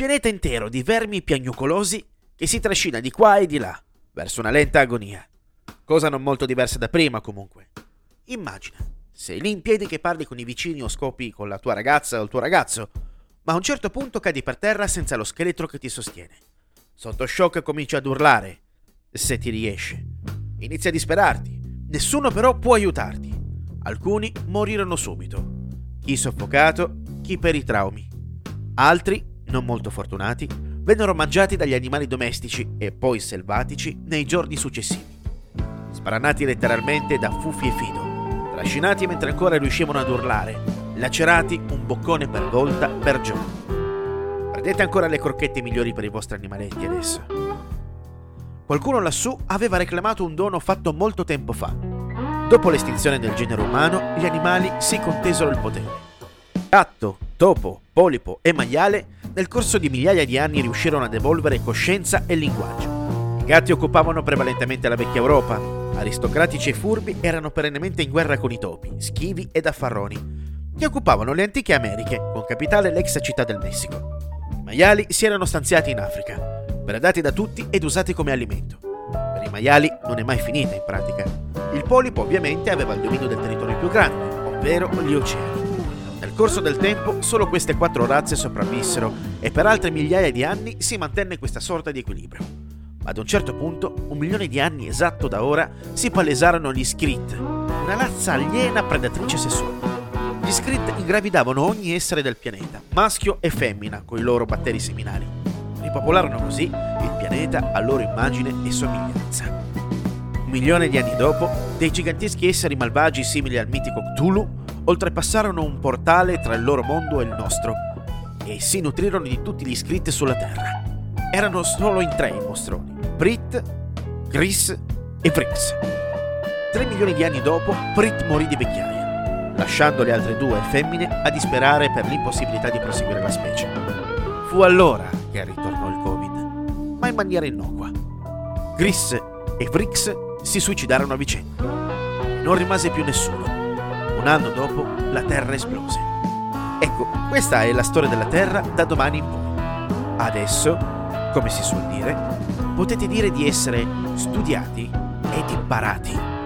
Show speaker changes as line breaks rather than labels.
pianeta intero di vermi piagnucolosi che si trascina di qua e di là, verso una lenta agonia. Cosa non molto diversa da prima, comunque. Immagina, sei lì in piedi che parli con i vicini o scopi con la tua ragazza o il tuo ragazzo, ma a un certo punto cadi per terra senza lo scheletro che ti sostiene. Sotto shock cominci ad urlare, se ti riesce. Inizia a disperarti, nessuno però può aiutarti. Alcuni morirono subito, chi soffocato, chi per i traumi. Altri, non molto fortunati, vennero mangiati dagli animali domestici e poi selvatici nei giorni successivi. Sparanati letteralmente da Fufi e Fido, trascinati mentre ancora riuscivano ad urlare, lacerati un boccone per volta per giorno. Prendete ancora le crocchette migliori per i vostri animaletti adesso. Qualcuno lassù aveva reclamato un dono fatto molto tempo fa. Dopo l'estinzione del genere umano, gli animali si contesero il potere. Gatto, topo, polipo e maiale nel corso di migliaia di anni riuscirono ad evolvere coscienza e linguaggio. I gatti occupavano prevalentemente la vecchia Europa, aristocratici e furbi erano perennemente in guerra con i topi, schivi ed affarroni, che occupavano le antiche Americhe, con capitale l'ex città del Messico. I maiali si erano stanziati in Africa, predati da tutti ed usati come alimento. Per i maiali non è mai finita in pratica. Il polipo ovviamente aveva il dominio del territorio più grande, ovvero gli oceani. Nel corso del tempo solo queste quattro razze sopravvissero e per altre migliaia di anni si mantenne questa sorta di equilibrio. Ma ad un certo punto, un milione di anni esatto da ora, si palesarono gli Skrit, una razza aliena predatrice sessuale. Gli Skrit ingravidavano ogni essere del pianeta, maschio e femmina, con i loro batteri seminali. Ripopolarono così il pianeta a loro immagine e somiglianza. Un milione di anni dopo, dei giganteschi esseri malvagi simili al mitico Cthulhu oltrepassarono un portale tra il loro mondo e il nostro e si nutrirono di tutti gli iscritti sulla Terra. Erano solo in tre i mostroni, Prit, Gris e Vrix. Tre milioni di anni dopo, Prit morì di vecchiaia, lasciando le altre due femmine a disperare per l'impossibilità di proseguire la specie. Fu allora che ritornò il Covid, ma in maniera innocua. Gris e Vrix si suicidarono a vicenda. Non rimase più nessuno un anno dopo la Terra esplose. Ecco, questa è la storia della Terra da domani in poi. Adesso, come si suol dire, potete dire di essere studiati ed imparati.